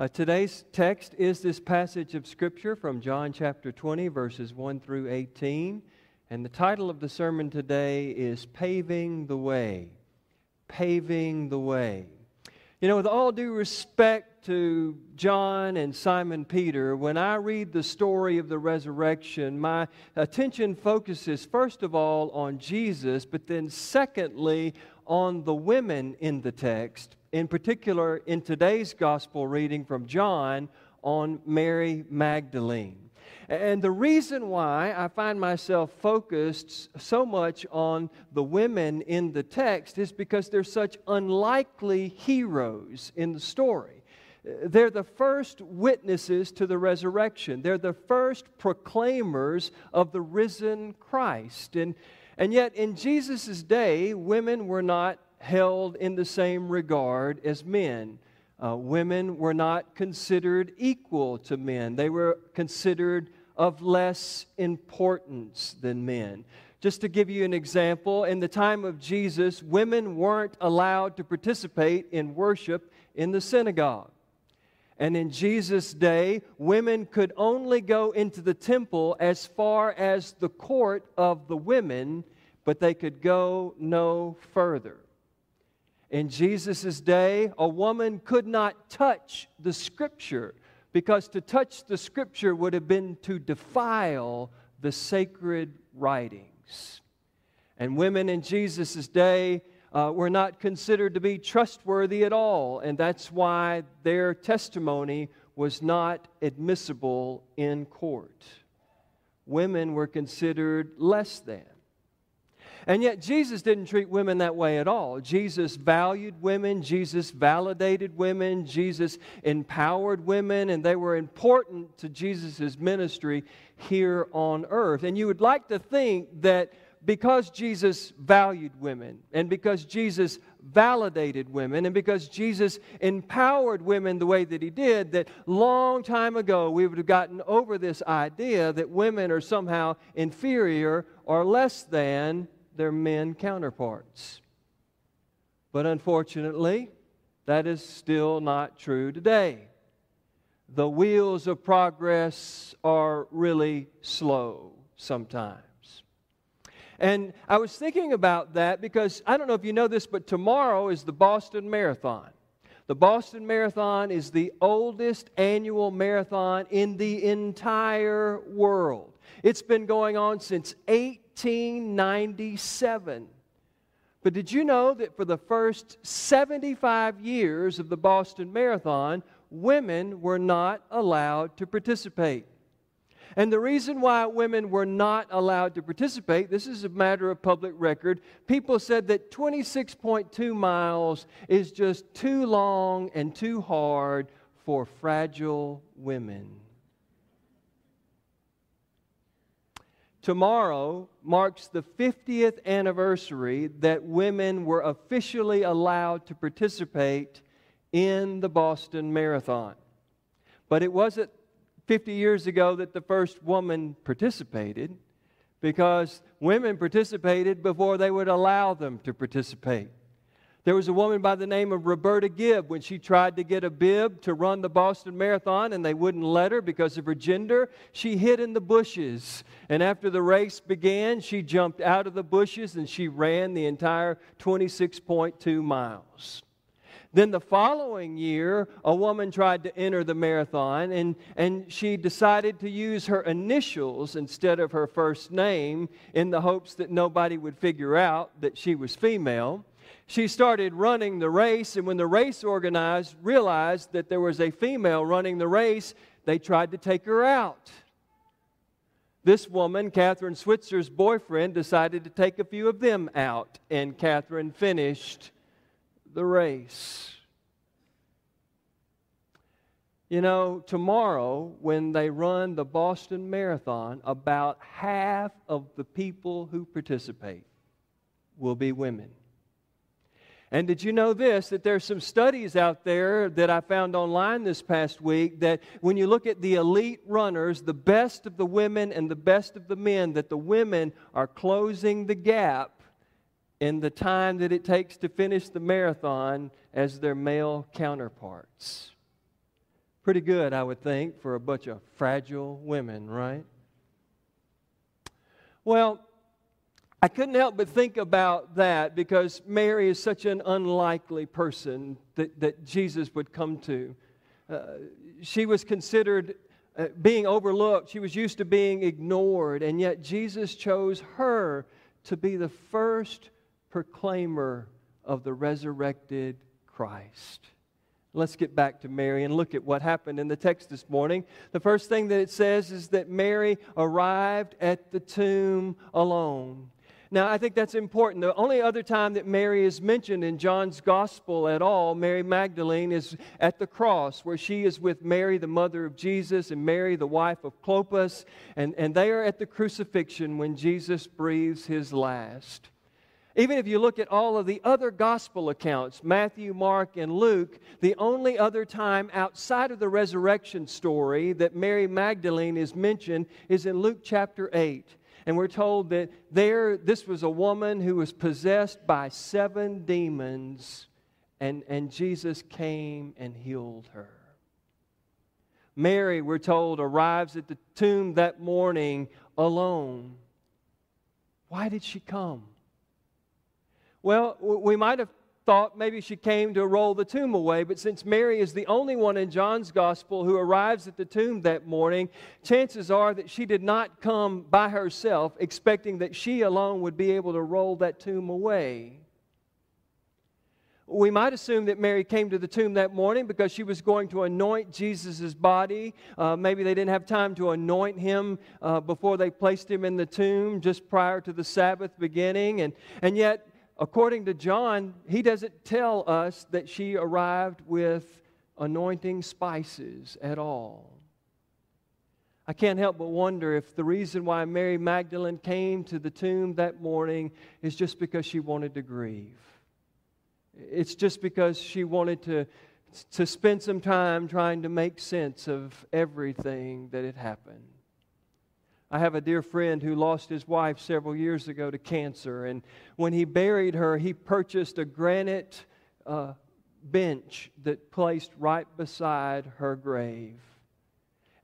Uh, today's text is this passage of Scripture from John chapter 20, verses 1 through 18. And the title of the sermon today is Paving the Way. Paving the Way. You know, with all due respect to John and Simon Peter, when I read the story of the resurrection, my attention focuses first of all on Jesus, but then secondly on the women in the text in particular in today's gospel reading from John on Mary Magdalene. And the reason why I find myself focused so much on the women in the text is because they're such unlikely heroes in the story. They're the first witnesses to the resurrection. They're the first proclaimers of the risen Christ. And, and yet, in Jesus' day, women were not held in the same regard as men. Uh, women were not considered equal to men, they were considered of less importance than men. Just to give you an example, in the time of Jesus, women weren't allowed to participate in worship in the synagogue. And in Jesus' day, women could only go into the temple as far as the court of the women, but they could go no further. In Jesus' day, a woman could not touch the scripture because to touch the scripture would have been to defile the sacred writings. And women in Jesus' day uh, were not considered to be trustworthy at all, and that's why their testimony was not admissible in court. Women were considered less than. And yet, Jesus didn't treat women that way at all. Jesus valued women, Jesus validated women, Jesus empowered women, and they were important to Jesus' ministry here on earth. And you would like to think that because Jesus valued women, and because Jesus validated women, and because Jesus empowered women the way that he did, that long time ago we would have gotten over this idea that women are somehow inferior or less than their men counterparts. But unfortunately, that is still not true today. The wheels of progress are really slow sometimes. And I was thinking about that because I don't know if you know this, but tomorrow is the Boston Marathon. The Boston Marathon is the oldest annual marathon in the entire world. It's been going on since 1897. But did you know that for the first 75 years of the Boston Marathon, women were not allowed to participate? And the reason why women were not allowed to participate, this is a matter of public record. People said that 26.2 miles is just too long and too hard for fragile women. Tomorrow marks the 50th anniversary that women were officially allowed to participate in the Boston Marathon. But it wasn't 50 years ago that the first woman participated because women participated before they would allow them to participate. There was a woman by the name of Roberta Gibb when she tried to get a bib to run the Boston Marathon and they wouldn't let her because of her gender. She hid in the bushes. And after the race began, she jumped out of the bushes and she ran the entire 26.2 miles. Then the following year, a woman tried to enter the marathon and, and she decided to use her initials instead of her first name in the hopes that nobody would figure out that she was female she started running the race, and when the race organized realized that there was a female running the race, they tried to take her out. This woman, Kathrine Switzer's boyfriend, decided to take a few of them out, and Kathrine finished the race. You know, tomorrow, when they run the Boston Marathon, about half of the people who participate will be women. And did you know this? That there's some studies out there that I found online this past week that when you look at the elite runners, the best of the women and the best of the men, that the women are closing the gap in the time that it takes to finish the marathon as their male counterparts. Pretty good, I would think, for a bunch of fragile women, right? Well, I couldn't help but think about that because Mary is such an unlikely person that, that Jesus would come to. Uh, she was considered uh, being overlooked, she was used to being ignored, and yet Jesus chose her to be the first proclaimer of the resurrected Christ. Let's get back to Mary and look at what happened in the text this morning. The first thing that it says is that Mary arrived at the tomb alone. Now, I think that's important. The only other time that Mary is mentioned in John's gospel at all, Mary Magdalene, is at the cross, where she is with Mary, the mother of Jesus, and Mary, the wife of Clopas, and, and they are at the crucifixion when Jesus breathes his last. Even if you look at all of the other gospel accounts, Matthew, Mark, and Luke, the only other time outside of the resurrection story that Mary Magdalene is mentioned is in Luke chapter 8. And we're told that there, this was a woman who was possessed by seven demons, and, and Jesus came and healed her. Mary, we're told, arrives at the tomb that morning alone. Why did she come? Well, we might have thought maybe she came to roll the tomb away, but since Mary is the only one in John's gospel who arrives at the tomb that morning, chances are that she did not come by herself expecting that she alone would be able to roll that tomb away. We might assume that Mary came to the tomb that morning because she was going to anoint Jesus' body. Uh, maybe they didn't have time to anoint him uh, before they placed him in the tomb just prior to the Sabbath beginning. And, and yet, according to John, he doesn't tell us that she arrived with anointing spices at all. I can't help but wonder if the reason why Mary Magdalene came to the tomb that morning is just because she wanted to grieve. It's just because she wanted to, to spend some time trying to make sense of everything that had happened. I have a dear friend who lost his wife several years ago to cancer, and when he buried her, he purchased a granite uh, bench that placed right beside her grave.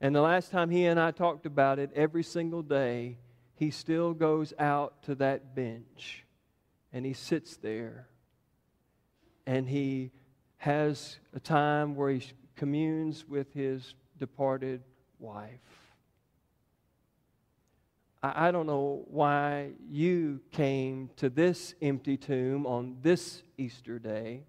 And the last time he and I talked about it, every single day, he still goes out to that bench and he sits there and he has a time where he communes with his departed wife. I don't know why you came to this empty tomb on this Easter day.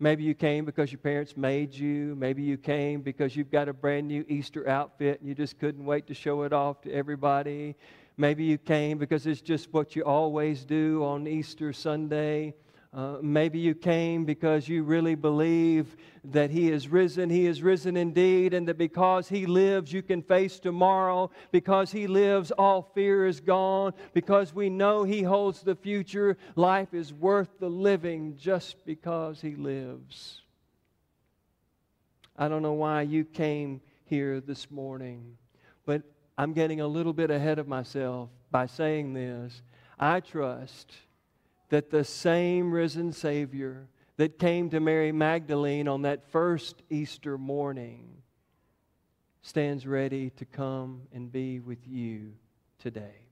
Maybe you came because your parents made you. Maybe you came because you've got a brand new Easter outfit and you just couldn't wait to show it off to everybody. Maybe you came because it's just what you always do on Easter Sunday. Uh, maybe you came because you really believe that He is risen. He is risen indeed, and that because He lives, you can face tomorrow. Because He lives, all fear is gone. Because we know He holds the future, life is worth the living just because He lives. I don't know why you came here this morning, but I'm getting a little bit ahead of myself by saying this. I trust that the same risen Savior that came to Mary Magdalene on that first Easter morning stands ready to come and be with you today.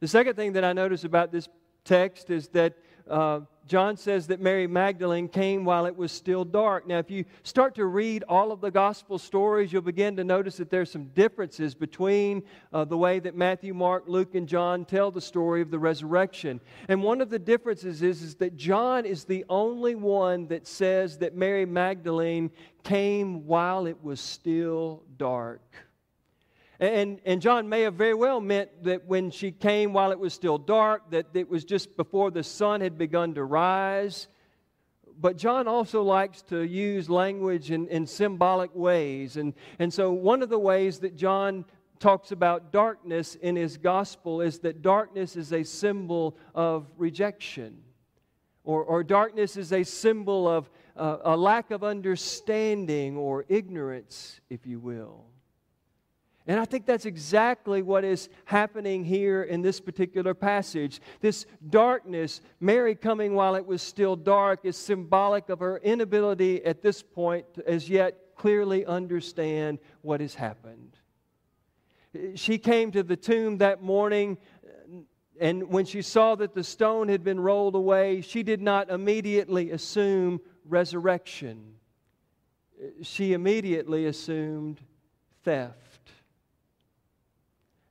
The second thing that I notice about this text is that uh, John says that Mary Magdalene came while it was still dark. Now, if you start to read all of the gospel stories, you'll begin to notice that there's some differences between uh, the way that Matthew, Mark, Luke, and John tell the story of the resurrection. And one of the differences is, is that John is the only one that says that Mary Magdalene came while it was still dark. And, and John may have very well meant that when she came while it was still dark, that it was just before the sun had begun to rise. But John also likes to use language in, in symbolic ways. And, and so, one of the ways that John talks about darkness in his gospel is that darkness is a symbol of rejection, or, or darkness is a symbol of uh, a lack of understanding or ignorance, if you will. And I think that's exactly what is happening here in this particular passage. This darkness, Mary coming while it was still dark, is symbolic of her inability at this point to as yet clearly understand what has happened. She came to the tomb that morning, and when she saw that the stone had been rolled away, she did not immediately assume resurrection. She immediately assumed theft.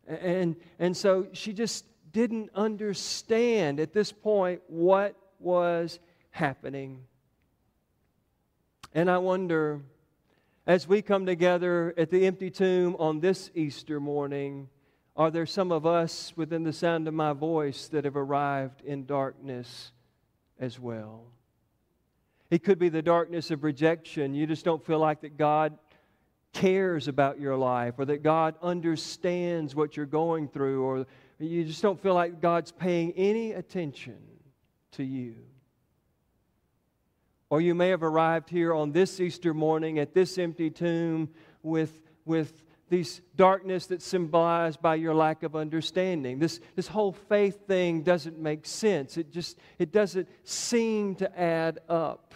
And, and so she just didn't understand at this point what was happening. And I wonder, as we come together at the empty tomb on this Easter morning, are there some of us within the sound of my voice that have arrived in darkness as well? It could be the darkness of rejection. You just don't feel like that God cares about your life or that God understands what you're going through or you just don't feel like God's paying any attention to you. Or you may have arrived here on this Easter morning at this empty tomb with, with these darkness that's symbolized by your lack of understanding. This, this whole faith thing doesn't make sense. It just it doesn't seem to add up.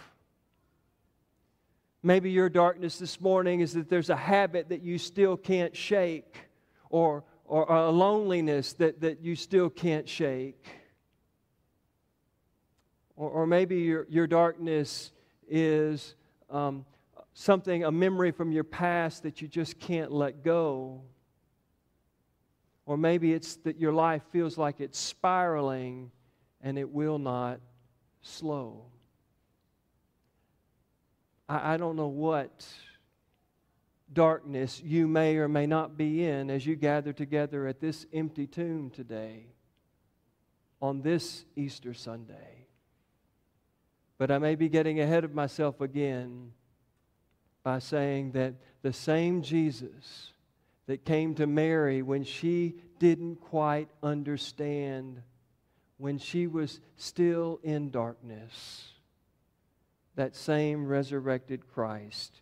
Maybe your darkness this morning is that there's a habit that you still can't shake, or, or a loneliness that, that you still can't shake. Or, or maybe your, your darkness is um, something, a memory from your past that you just can't let go. Or maybe it's that your life feels like it's spiraling and it will not slow. I, I don't know what darkness you may or may not be in as you gather together at this empty tomb today on this Easter Sunday. But I may be getting ahead of myself again by saying that the same Jesus that came to Mary when she didn't quite understand, when she was still in darkness that same resurrected Christ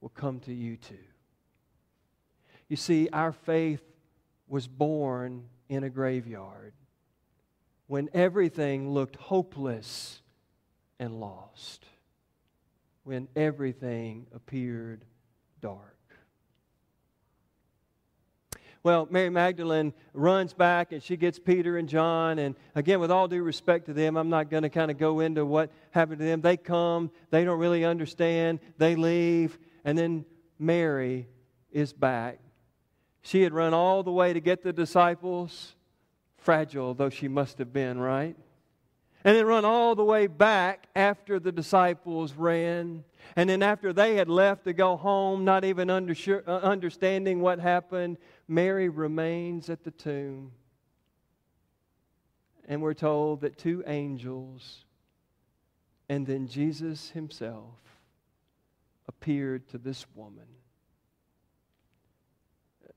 will come to you too. You see, our faith was born in a graveyard when everything looked hopeless and lost, when everything appeared dark. Well, Mary Magdalene runs back and she gets Peter and John. And again, with all due respect to them, I'm not going to kind of go into what happened to them. They come, they don't really understand, they leave, and then Mary is back. She had run all the way to get the disciples, fragile though she must have been, right? And then run all the way back after the disciples ran. And then after they had left to go home, not even uh, understanding what happened, Mary remains at the tomb. And we're told that two angels and then Jesus himself appeared to this woman.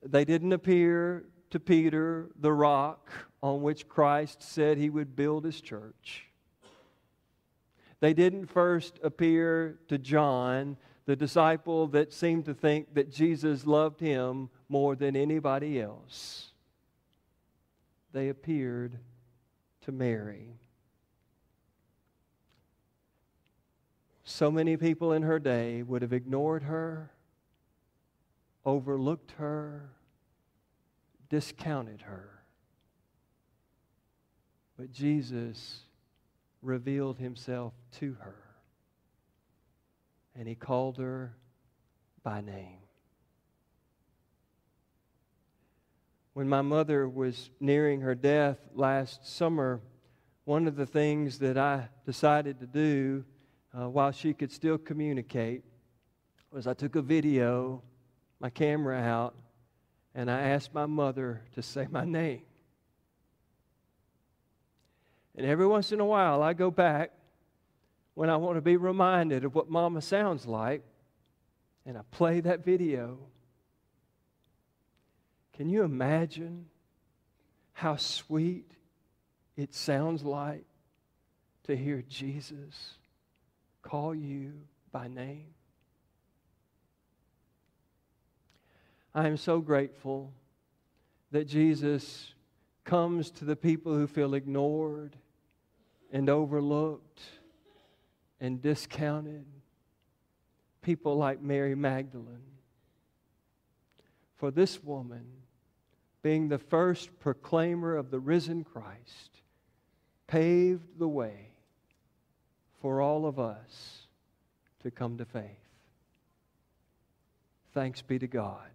They didn't appear to Peter, the rock on which Christ said he would build his church. They didn't first appear to John, the disciple that seemed to think that Jesus loved him more than anybody else. They appeared to Mary. So many people in her day would have ignored her, overlooked her, discounted her. But Jesus revealed himself to her. And he called her by name. When my mother was nearing her death last summer, one of the things that I decided to do uh, while she could still communicate was I took a video, my camera out, and I asked my mother to say my name. And every once in a while, I go back when I want to be reminded of what Mama sounds like, and I play that video. Can you imagine how sweet it sounds like to hear Jesus call you by name? I am so grateful that Jesus comes to the people who feel ignored and overlooked and discounted. People like Mary Magdalene. For this woman, being the first proclaimer of the risen Christ, paved the way for all of us to come to faith. Thanks be to God.